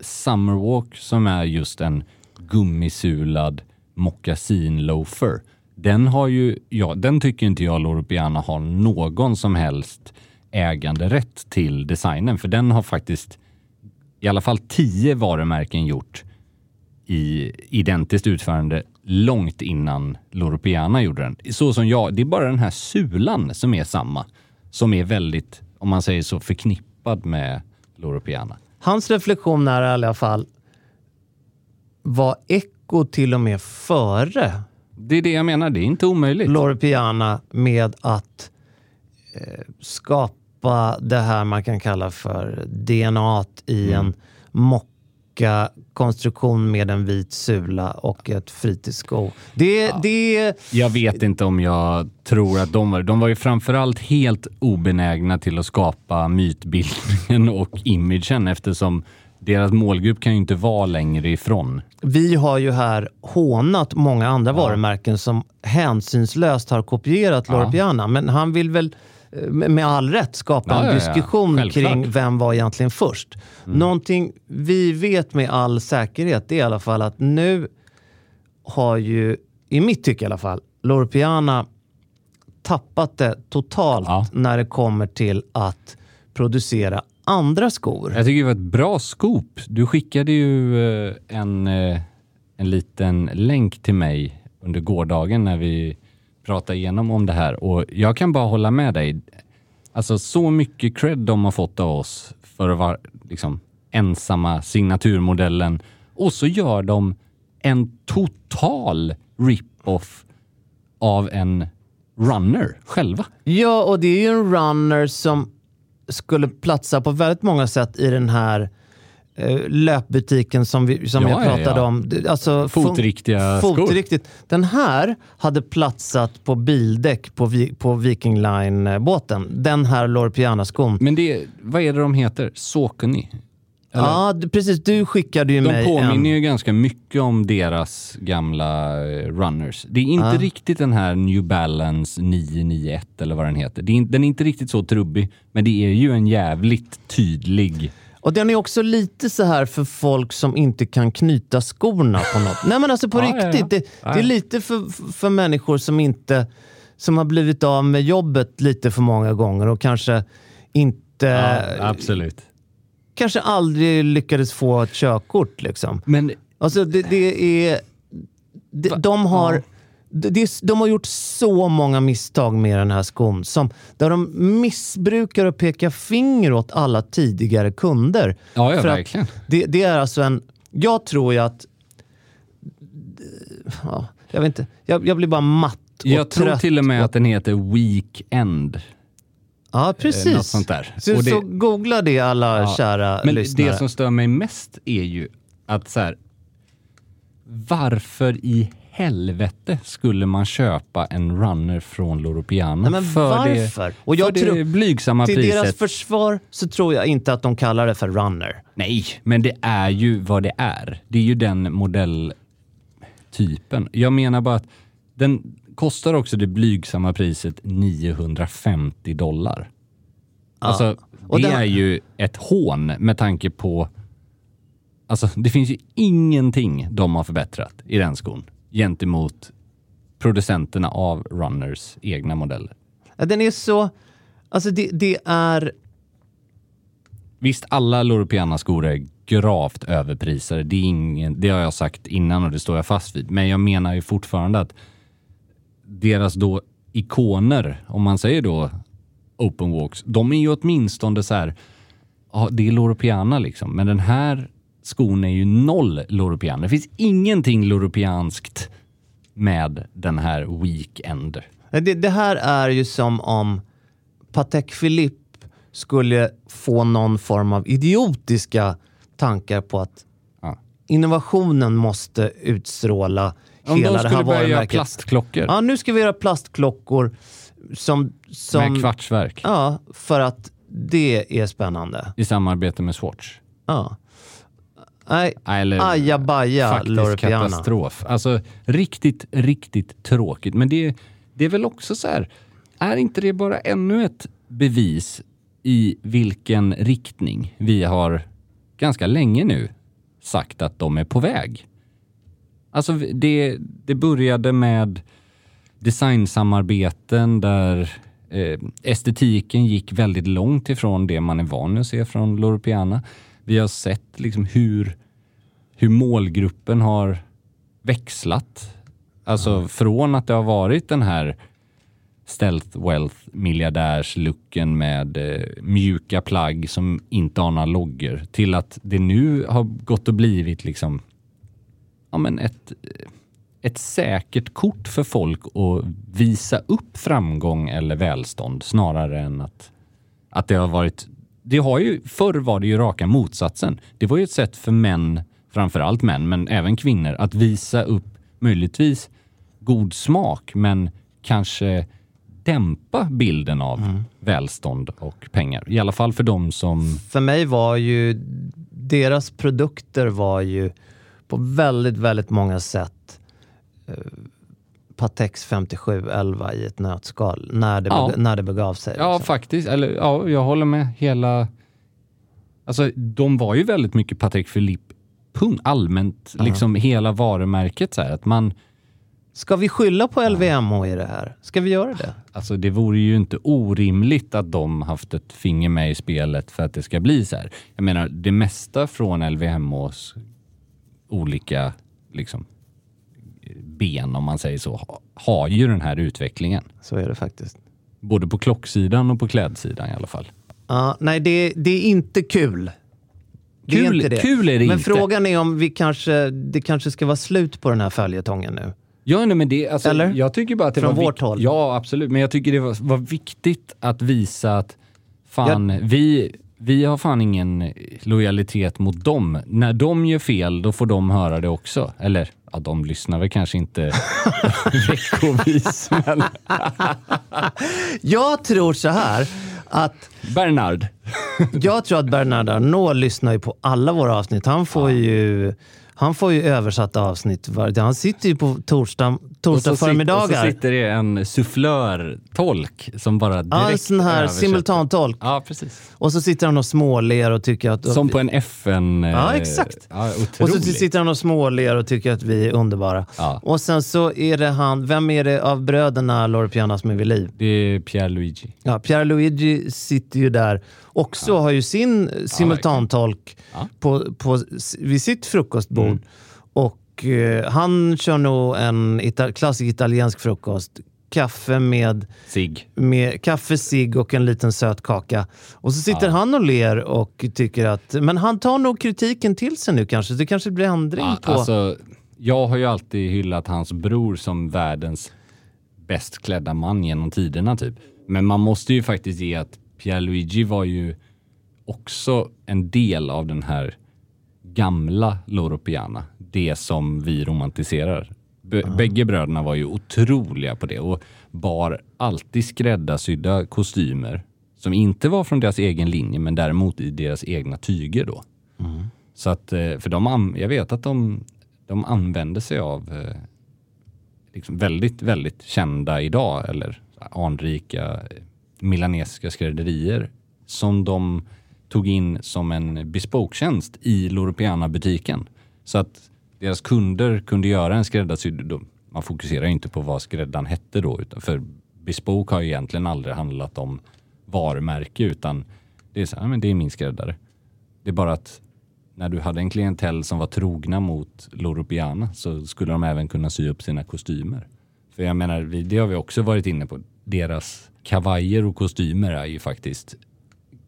Summer Walk som är just en gummisulad moccasin loafer. Den har ju, ja, den tycker inte jag Loro Piana har någon som helst äganderätt till designen. För den har faktiskt i alla fall tio varumärken gjort i identiskt utförande långt innan Loro Piana gjorde den. Så som jag, det är bara den här sulan som är samma. Som är väldigt, om man säger så, förknippad med Loro Piana. Hans reflektion är i alla fall, var Echo till och med före Det är det jag menar, det är inte omöjligt. Loro Piana med att eh, skapa det här man kan kalla för DNA i Mm. en mocka-konstruktion med en vit sula och ett fritidssko. Det, det, Jag vet inte om jag tror att de var... De var ju framförallt helt obenägna till att skapa mytbildningen och imagen eftersom deras målgrupp kan ju inte vara längre ifrån. Vi har ju här hånat många andra varumärken som hänsynslöst har kopierat Ja. Loro Piana, men han vill väl med all rätt skapa Ja, en ja, ja. diskussion Självklart. kring vem var egentligen först. Mm. Någonting vi vet med all säkerhet är i alla fall att nu har ju, i mitt tycke i alla fall, Loro Piana tappat det totalt när det kommer till att producera andra skor. Jag tycker det var ett bra scoop. Du skickade ju eh, en, eh, en liten länk till mig under gårdagen när vi prata igenom om det här och jag kan bara hålla med dig. Alltså så mycket cred de har fått av oss för att vara liksom, ensamma signaturmodellen och så gör de en total rip-off av en runner själva. Ja, och det är ju en runner som skulle platsa på väldigt många sätt i den här eh, löpbutiken som, vi, som Ja, jag ja, pratade ja. om. Det- Alltså, Fotriktiga skor. Fotriktigt. Den här hade platsat på bildäck på, Vi- på Viking Line-båten. Den här Loro Piana-skon. Men det, vad är det de heter? Saucony? Eller? Ja, du- precis. Du skickade ju De mig påminner en... ju ganska mycket om deras gamla eh, runners. Det är inte Ja. riktigt den här New Balance 991 eller vad den heter. Är, den är inte riktigt så trubbig, men det är ju en jävligt tydlig... Och den är också lite så här för folk som inte kan knyta skorna på något. Nej men alltså på Ja, riktigt. ja. Det, Ja, det är ja. lite för, för människor som inte som har blivit av med jobbet lite för många gånger och kanske inte... Ja, absolut. Kanske aldrig lyckades få ett körkort liksom. Men Alltså det, det är... De, de har... Det, de har gjort så många misstag med den här skon. Som, där de missbrukar och pekar finger åt alla tidigare kunder. Ja, ja verkligen. Det, det är alltså en... Jag tror ju att... Ja, jag vet inte. Jag, jag blir bara matt och Jag tror trött till och med på- att den heter Weekend. Ja, precis. Eh, något sånt där. Så, Och det- så googla det alla Ja. kära Men lyssnare. det som stör mig mest är ju att så här, varför i helvete skulle man köpa en runner från Loro Piana Nej, men för varför? det, Och jag för tror- det blygsamma Till priset? deras försvar så tror jag inte att de kallar det för runner. Nej, men det är ju vad det är. Det är ju den modelltypen. Jag menar bara att den kostar också det blygsamma priset 950 dollar. Alltså, Och det den- är ju ett hån med tanke på... Alltså, det finns ju ingenting de har förbättrat i den skon gentemot producenterna av Runners egna modeller. Ja, Den är så... Alltså det, det är... Visst, alla Loro Piana-skor är gravt överprisade. Det, är ingen, det har jag sagt innan och det står jag fast vid. Men jag menar ju fortfarande att deras då ikoner, om man säger då open walks, de är ju åtminstone så här, ja det är Loro Piana liksom. Men den här skon är ju noll Loro Piana. Det finns ingenting Loropianskt med den här Weekend. Det, det här är ju som om Patek Philippe skulle få någon form av idiotiska tankar på att Ja. innovationen måste utstråla Om hela de det här skulle börja göra plastklockor Ja, nu ska vi göra plastklockor som... som med kvartsverk Ja, för att det är spännande. i samarbete med Swatch. Ja. Nej, Eller ajabaja faktisk Loro Piana. katastrof. Alltså riktigt, riktigt tråkigt. Men det, det är väl också så här, är inte det bara ännu ett bevis i vilken riktning vi har ganska länge nu sagt att de är på väg? Alltså det, det började med designsamarbeten där eh, estetiken gick väldigt långt ifrån det man är van att se från Loro Piana. Vi har sett liksom hur, hur målgruppen har växlat. Alltså från att det har varit den här stealth wealth miljardärslooken med eh, mjuka plagg som inte har några loggor till att det nu har gått och blivit liksom ja, men ett, ett säkert kort för folk att visa upp framgång eller välstånd snarare än att, att det har varit... Det har ju, förr var det ju raka motsatsen. Det var ju ett sätt för män, framförallt män, men även kvinnor, att visa upp möjligtvis god smak, men kanske dämpa bilden av välstånd och pengar. I alla fall för de som... För mig var ju deras produkter var ju på väldigt, väldigt många sätt eh, Patex 5711 i ett nötskal när det, Ja. beg- när det begav sig. Ja, liksom. faktiskt. Eller ja, jag håller med. Hela... Alltså, de var ju väldigt mycket Patek Philippe pung allmänt, liksom hela varumärket så här, att man Ska vi skylla på LVMH i det här? Ska vi göra det? Alltså det vore ju inte orimligt att de haft ett finger med i spelet för att det ska bli så här. Jag menar, det mesta från LVMHs olika liksom, ben, om man säger så, ha- har ju den här utvecklingen. Så är det faktiskt. Både på klocksidan och på klädsidan i alla fall. Ja, nej, det, det är inte kul. Det är Kul- inte det. kul är det Men inte. frågan är om vi kanske, det kanske ska vara slut på den här följetongen nu. Ja, nej, men det, alltså, Eller? Jag tycker bara att det Från var vårt håll. Ja, absolut. Men jag tycker det var, var viktigt att visa att fan, vi, vi har fan ingen lojalitet mot dem. När de gör fel, då får de höra det också. Eller, ja, de lyssnar väl kanske inte veckovis, men... Jag tror så här att... Bernard. jag tror att Bernard Arnault lyssnar ju på alla våra avsnitt. Han får ju... Han får ju översatta avsnitt. Han sitter ju på torsdag, torsdag Och. Och så sitter det en sufflör-tolk som bara direkt Ja, en sån här översätter. simultantolk. Ja, precis. Och så sitter han och småler och tycker att... Som på en FN... Ja, eh, exakt. Ja, Och så sitter han och småler och tycker att vi är underbara. Och sen så är det han, vem är det av bröderna Loro Piana som är vid liv? Det är Pierre Luigi. Ja, Pierre Luigi sitter ju där också, har ju sin simultantolk på, på, vid sitt frukostbord. Mm. Och eh, han kör nog en ita- klassisk italiensk frukost. Kaffe med, Sig. med kaffe, cigg och en liten söt kaka. Och så sitter han och ler och tycker att... Men han tar nog kritiken till sig nu kanske. Det kanske blir ändring Ja, på... Alltså, jag har ju alltid hyllat hans bror som världens bäst klädda man genom tiderna typ. Men man måste ju faktiskt ge att Pierluigi var ju också en del av den här gamla Loro Piana. Det som vi romantiserar. B- Bägge bröderna var ju otroliga på det och bar alltid skräddarsydda kostymer som inte var från deras egen linje men däremot i deras egna tyger då. Så att, eh, för de, jag vet att de, de använder sig av eh, liksom väldigt, väldigt kända idag, eller anrika eh, milanesiska skrädderier som de tog in som en bespoke-tjänst i Loro Piana-butiken. Så att deras kunder kunde göra en skräddarsydd. då- Man fokuserar ju inte på vad skräddaren hette då, utan för bespoke har ju egentligen aldrig handlat om varumärke, utan det är så här, men det är min skräddare. Det är bara att när du hade en klientell som var trogna mot Loro Piana så skulle de även kunna sy upp sina kostymer. För jag menar, det har vi också varit inne på. Deras kavajer och kostymer är ju faktiskt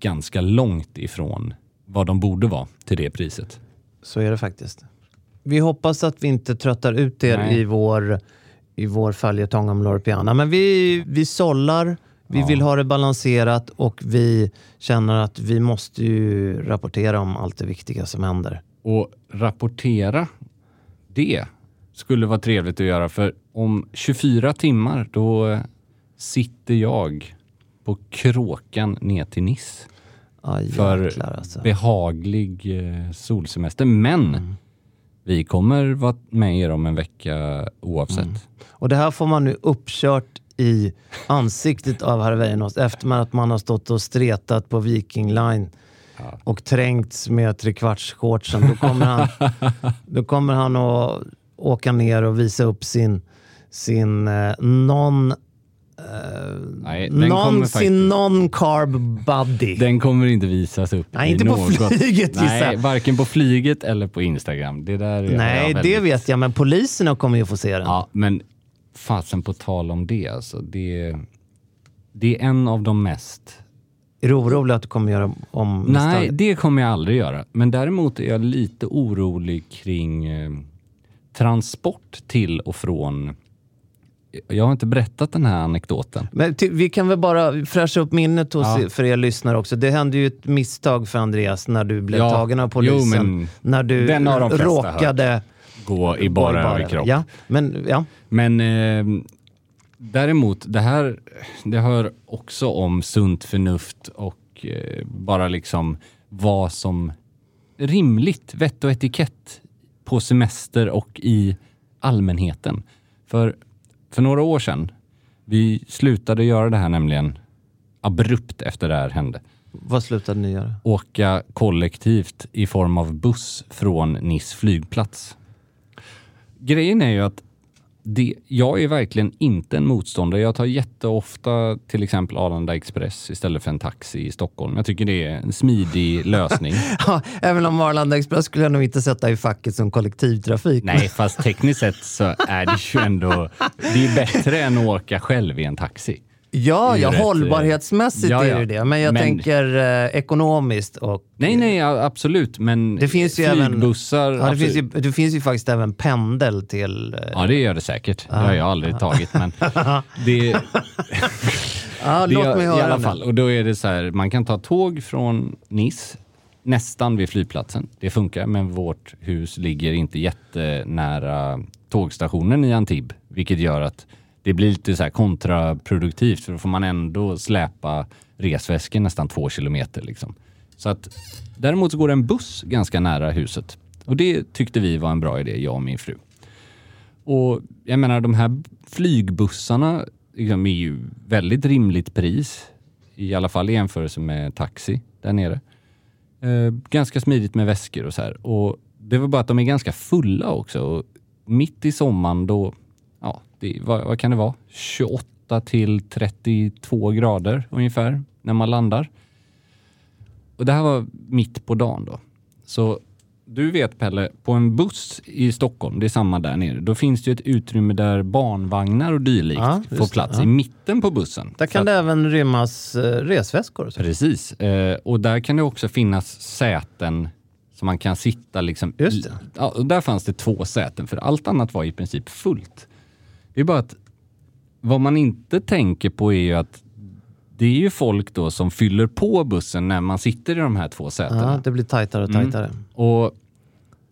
ganska långt ifrån vad de borde vara till det priset. Så är det faktiskt. Vi hoppas att vi inte tröttar ut er Nej. i vår, i vår följetong om Loro Piana. Men vi, vi sållar, vi Ja. vill ha det balanserat och vi känner att vi måste ju rapportera om allt det viktiga som händer. Och rapportera det skulle vara trevligt att göra för om 24 timmar då eh, sitter jag på kråkan ner till Nice. Aj, för jäklar, alltså. behaglig eh, solsemester. Men Mm. Vi kommer vara med er om en vecka oavsett. Mm. Och det här får man nu uppkört i ansiktet av herr Weinholt efter att man har stått och stretat på Viking Line och trängts med trekvartsshortsen. Då kommer han, då kommer han att åka ner och visa upp sin, sin eh, non... Nej, den non kommer sin non-carb body. Den kommer inte visas upp Nej, inte på något. flyget, gissar Nej, jag. varken på flyget eller på Instagram. Det där är Nej, det väldigt- vet jag, men poliserna kommer ju få se den. Ja, men fasen på tal om det alltså. Det, det är en av de mest... Är du orolig att du kommer göra om Nej, det kommer jag aldrig göra. Men däremot är jag lite orolig kring eh, transport till och från... Jag har inte berättat den här anekdoten. Men vi kan väl bara fräscha upp minnet hos Ja. för er lyssnare också. Det hände ju ett misstag för Andreas när du blev Ja, tagen av polisen. jo, när du råkade... Gå i bara överkropp. Ja, men ja. Men eh, däremot, det här det hör också om sunt förnuft och eh, bara liksom vad som rimligt, vett och etikett på semester och i allmänheten. För, för några år sedan, vi slutade göra det här nämligen abrupt efter det här hände. Vad slutade ni göra? Åka kollektivt i form av buss från Nice flygplats. Grejen är ju att det, jag är verkligen inte en motståndare. Jag tar jätteofta till exempel Arlanda Express istället för en taxi i Stockholm. Jag tycker det är en smidig lösning. Ja, även om Arlanda Express skulle jag nog inte sätta i facket som kollektivtrafik. Nej, fast tekniskt sett så är det ju ändå det är bättre än att åka själv i en taxi. Ja, är ja eh, hållbarhetsmässigt ja, är ja. det det. Men jag Men- tänker eh, ekonomiskt och... Nej, nej, absolut. Men Det finns ju även... flygbussar... Ja, det, finns ju, det finns ju faktiskt även pendel till... eh, Ja, det gör det säkert. Det har jag aldrig tagit. Men det, Ja, det låt mig I höra alla nu. fall. Och då är det så här, man kan ta tåg från Nice nästan vid flygplatsen. Det funkar, men vårt hus ligger inte jättenära tågstationen i Antibes, vilket gör att det blir lite så här kontraproduktivt, för då får man ändå släpa resväskor nästan två kilometer. Liksom. Så att, däremot så går det en buss ganska nära huset. Och det tyckte vi var en bra idé, jag och min fru. Och jag menar, de här flygbussarna liksom, är ju väldigt rimligt pris. I alla fall i jämförelse med taxi där nere. Eh, ganska smidigt med väskor och så här. Och det var bara att de är ganska fulla också. Och mitt i sommaren då, det, vad, vad kan det vara? 28 till 32 grader ungefär när man landar. Och det här var mitt på dagen då. Så du vet Pelle, på en buss i Stockholm, det är samma där nere, då finns det ju ett utrymme där barnvagnar och dylikt Ja, får plats ja. i mitten på bussen. Där kan att- det även rymmas eh, resväskor. så. Precis. Eh, och där kan det också finnas säten som man kan sitta liksom... Just det. Ja, och där fanns det två säten, för allt annat var i princip fullt. Det är bara att vad man inte tänker på är ju att det är ju folk då som fyller på bussen när man sitter i de här två sätena. Ja, det blir tajtare och Mm. tajtare. Och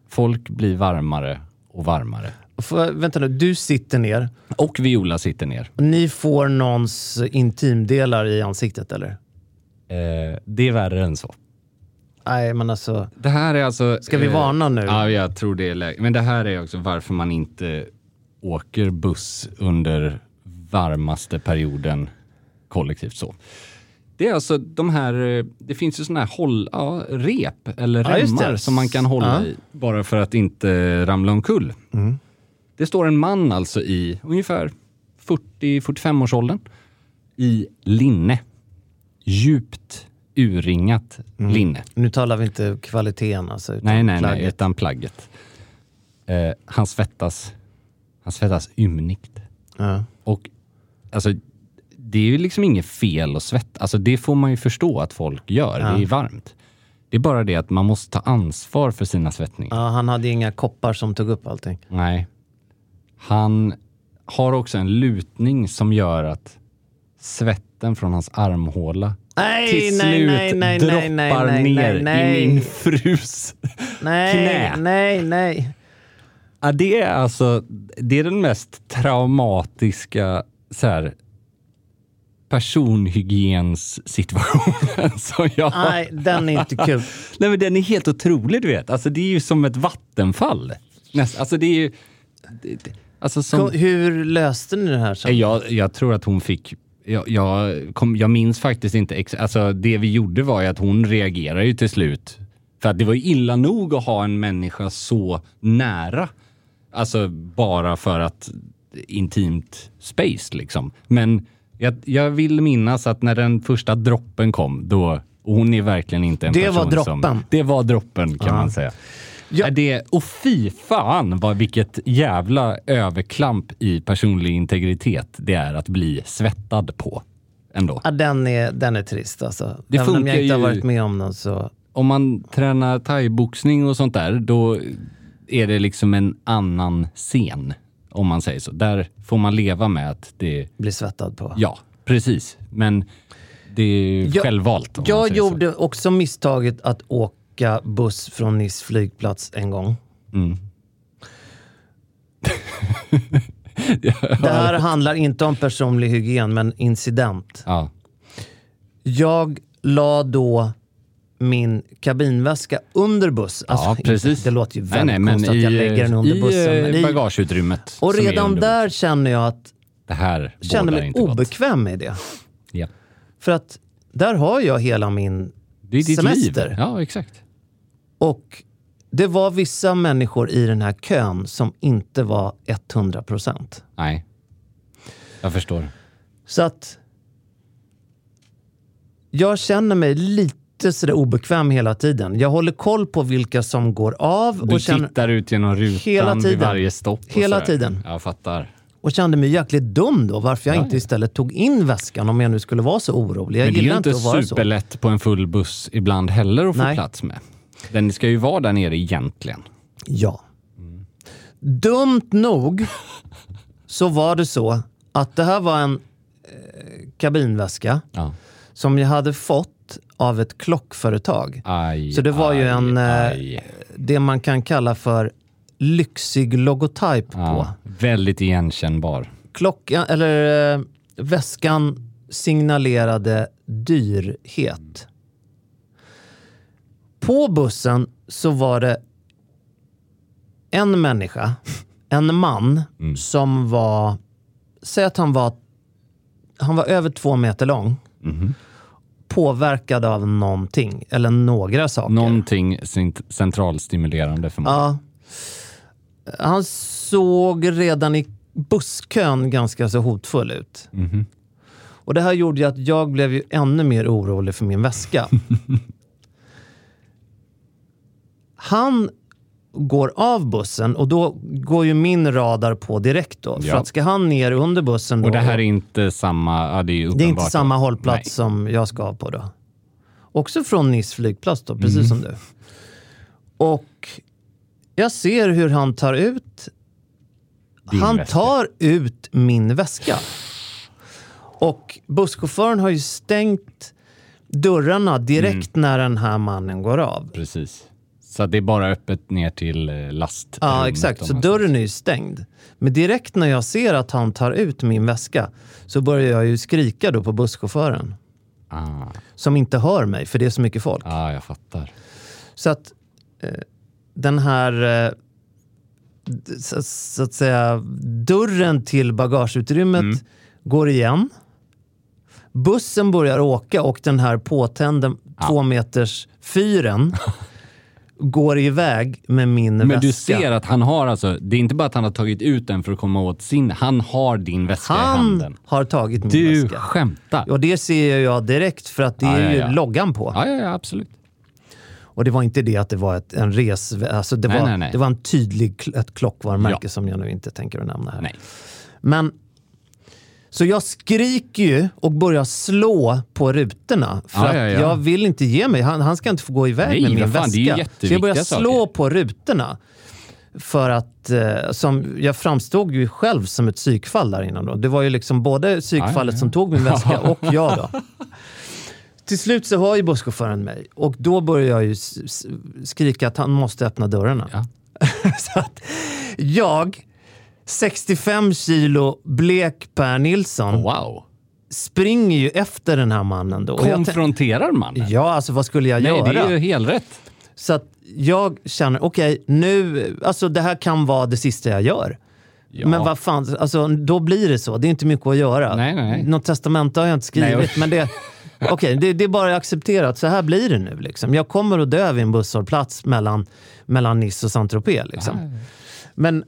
folk blir varmare och varmare. Får, vänta nu, du sitter ner Och Viola sitter ner. ni får någons intimdelar i ansiktet eller? Eh, det är värre än så. Nej, men alltså... Det här är alltså... Ska vi varna nu? Ja, jag tror det är läge. Men det här är också varför man inte åker buss under varmaste perioden kollektivt så. Det är alltså de här, eh, det finns ju sådana här håll, ja, rep eller Ja, remmar som man kan hålla Ja. i bara för att inte ramla omkull. Mm. Det står en man alltså i ungefär 40-45 års åldern i linne. Djupt urringat Mm. linne. Nu talar vi inte kvaliteten alltså. utan Nej, nej, nej, plagget. utan plagget. Eh, han svettas. Han svettas ymnigt. Ja. Och alltså, det är ju liksom inget fel att svettas. Alltså, det får man ju förstå att folk gör. Ja. Det är varmt. Det är bara det att man måste ta ansvar för sina svettningar. Ja, han hade inga koppar som tog upp allting. Nej. Han har också en lutning som gör att svetten från hans armhåla Nej, till nej, slut nej, nej, droppar nej, nej, ner i min frus Nej, knä. nej, nej. Ja, det är alltså det är den mest traumatiska så här, personhygienssituationen som jag. Nej, den är inte kul. Nej, men den är helt otrolig, du vet. Alltså, det är ju som ett vattenfall. Näst, alltså, det är ju... Det, det, alltså, som, hur löste ni det här? sen? jag, jag tror att hon fick... Jag, jag, kom, jag minns faktiskt inte. Ex, alltså, det vi gjorde var ju att hon reagerade ju till slut. För att det var ju illa nog att ha en människa så nära. Alltså bara för att intimt space liksom. Men jag, jag vill minnas att när den första droppen kom, då... Och hon är verkligen inte en Det person var som... droppen. Det var droppen kan Ja. man säga. Ja. Det, och fy fan vad vilket jävla överklamp i personlig integritet det är att bli svettad på. Ändå. Ja, den, är, den är trist alltså. Det Även om jag inte har ju- varit med om den så... Om man tränar thaiboxning och sånt där, då är det liksom en annan scen. Om man säger så. Där får man leva med att det... Blir svettad på. Ja, precis. Men det är Jag- självvalt. Jag gjorde också misstaget att åka buss från Nice flygplats en gång. Så. Mm. Det här handlar inte om personlig hygien, men incident. Ja. Jag la då min kabinväska under buss. Ja, Alltså, precis. Det låter ju Nej, väldigt nej, men konstigt att jag i, lägger den under i, bussen. Men eh, i, bagageutrymmet. och redan där buss. känner jag att Det här känner mig inte gott. obekväm med det. Ja. För att där har jag hela min Det är ditt semester. liv. Ja, exakt. Och det var vissa människor i den här kön som inte var 100 procent. Nej. Jag förstår. Så att jag känner mig lite sådär obekväm hela tiden. Jag håller koll på vilka som går av. Du och känner, tittar ut genom rutan Hela vid tiden. varje stopp. Hela sådär. tiden. Jag fattar. och kände mig jäkligt dum då, varför jag Ja, inte istället tog in väskan om jag nu skulle vara så orolig. Jag Men det är ju inte inte vara så. superlätt på en full buss ibland heller att få Nej. plats med. Den ska ju vara där nere egentligen. Ja. Dumt nog så var det så att det här var en eh, kabinväska Ja. som jag hade fått av ett klockföretag. Aj, Så det var ju aj, en, eh, aj. det man kan kalla för lyxig logotyp på. Ja, väldigt igenkännbar. Klockan, eller eh, väskan signalerade dyrhet. På bussen så var det en människa, en man, Mm. som var, säg att han var, han var över två meter lång. Mhm. Påverkad av någonting, eller några saker. Någonting cent- centralstimulerande förmodligen. Ja. Han såg redan i busskön ganska så hotfull ut. Mhm. Och det här gjorde ju att jag blev ju ännu mer orolig för min väska. Han går av bussen och då går ju min radar på direkt då. För Ja. att ska han ner under bussen då, Och det här är inte samma... Ja, det är det är inte samma hållplats Nej. som jag ska på då. Också från Nice flygplats då, precis Mm. som du. Och jag ser hur han tar ut Din han väska. tar ut min väska. Och busschauffören har ju stängt dörrarna direkt Mm. när den här mannen går av. Precis. Så det är bara öppet ner till eh, last. Ja, exakt. Så dörren är ju stängd. Men direkt när jag ser att han tar ut min väska så börjar jag ju skrika då på busschauffören. Ah, Som inte hör mig, för det är så mycket folk. ah, jag fattar. Så att eh, den här, eh, så, så att säga, dörren till bagageutrymmet Mm. går igen. Bussen börjar åka och den här påtända två meters fyren går iväg med min Men väska. du ser att han har alltså, det är inte bara att han har tagit ut den för att komma åt sin, han har din väska i Han handen. har tagit min Du väska. skämtar. Och det ser jag direkt för att det Ja, är ja, ju ja. loggan på. Ja, ja, ja, absolut. Och det var inte det att det var ett, en res... Alltså det, Nej, var, nej, nej. det var en tydlig ett klockvarumärke som jag nu inte tänker att nämna här. Nej. Men så jag skriker ju och börjar slå på rutorna. För Ja, att ja, ja. jag vill inte ge mig. Han, han ska inte få gå iväg Nej, med min fan, väska. Så jag börjar slå saker. på rutorna. För att eh, som, jag framstod ju själv som ett psykfall där innan. Då. Det var ju liksom både psykfallet som tog min väska och jag då. Till slut så hör ju busschauffören mig och då börjar jag ju skrika att han måste öppna dörrarna. Så att jag, 65 kilo blek Per Nilsson, Wow. springer ju efter den här mannen då. Konfronterar man? ja, alltså vad skulle jag Nej, göra? det är ju helt rätt. Så att jag känner, okej, nu, alltså det här kan vara det sista jag gör. Ja. Men vad fan, alltså, då blir det så. Det är inte mycket att göra. Nej, nej, nej. Något testamente har jag inte skrivit, Nej, men det, okej, det, det är bara accepterat. Så här blir det nu. Liksom. Jag kommer att dö vid en busshållplats mellan, mellan Nice och Saint-Tropez. Liksom. Men,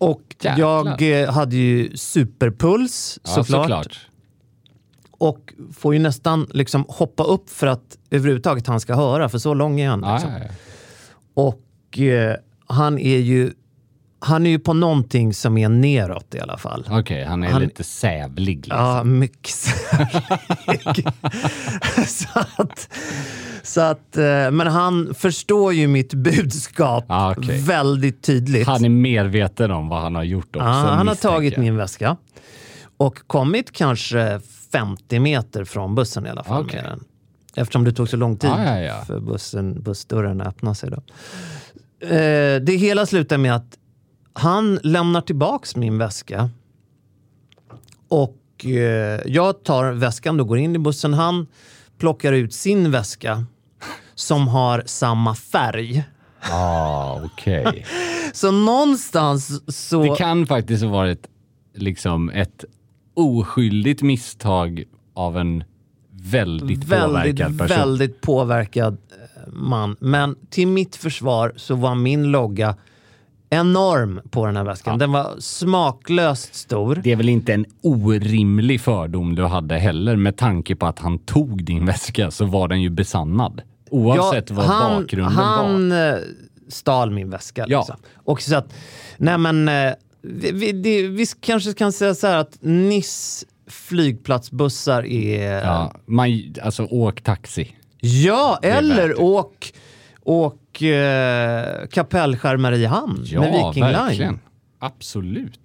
och Jäklar. jag eh, hade ju superpuls Ja, såklart. såklart. Och får ju nästan liksom hoppa upp för att överhuvudtaget han ska höra, för så lång är han. Liksom. Och eh, han är ju han är ju på någonting som är neråt i alla fall. Okej, han är Han- lite sävlig. Liksom. Ja, mycket särlig. så att, så att, eh, men han förstår ju mitt budskap Ah, okej. väldigt tydligt. Han är medveten om vad han har gjort också. Ja, han har misstänker tagit jag. min väska och kommit kanske 50 meter från bussen i alla fall. Med den. Eftersom det tog så lång tid Ja, ja, ja. för bussen, bussdörren att öppna sig. Då. Eh, det hela slutar med att han lämnar tillbaks min väska. Och eh, jag tar väskan och går in i bussen. Han plockar ut sin väska som har samma färg. Ah, okej. Så någonstans så... Det kan faktiskt ha varit liksom ett oskyldigt misstag av en väldigt, väldigt, påverkad person. väldigt påverkad eh, man. Men till mitt försvar så var min logga enorm på den här väskan. Den var smaklöst stor. Det är väl inte en orimlig fördom du hade heller med tanke på att han tog din väska så var den ju besannad. Oavsett Ja, vad han, bakgrunden han var. eh, stal min väska. Ja. Liksom. Och så att, nej men, eh, vi, vi, det, vi kanske kan säga så här att Niss flygplatsbussar är... Ja, man, alltså åk taxi. Ja, eller åk, åk eh, Kapellskär Mariehamn Ja, med Viking verkligen. Line. Absolut.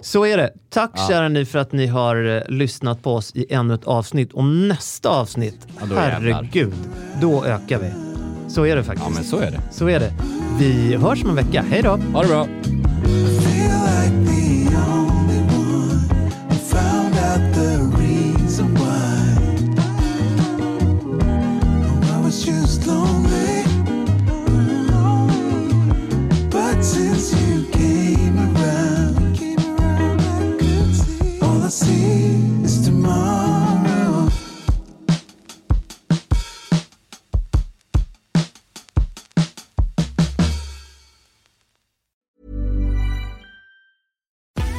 Så är det. Tack Ja. kära ni för att ni har eh, lyssnat på oss i ännu ett avsnitt. Och nästa avsnitt, Ja, då herregud, då ökar vi. Så är det faktiskt. Ja, men så är det. Så är det. Vi hörs om en vecka. Hej då! Ha det bra!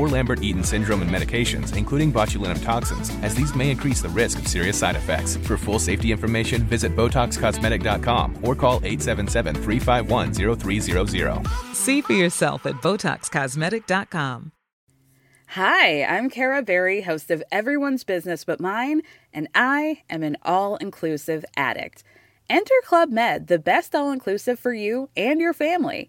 or Lambert-Eaton syndrome and medications, including botulinum toxins, as these may increase the risk of serious side effects. For full safety information, visit BotoxCosmetic.com or call 877-351-0300. See for yourself at BotoxCosmetic.com. Hi, I'm Kara Berry, host of Everyone's Business But Mine, and I am an all inclusive addict. Enter Club Med, the best all inclusive for you and your family.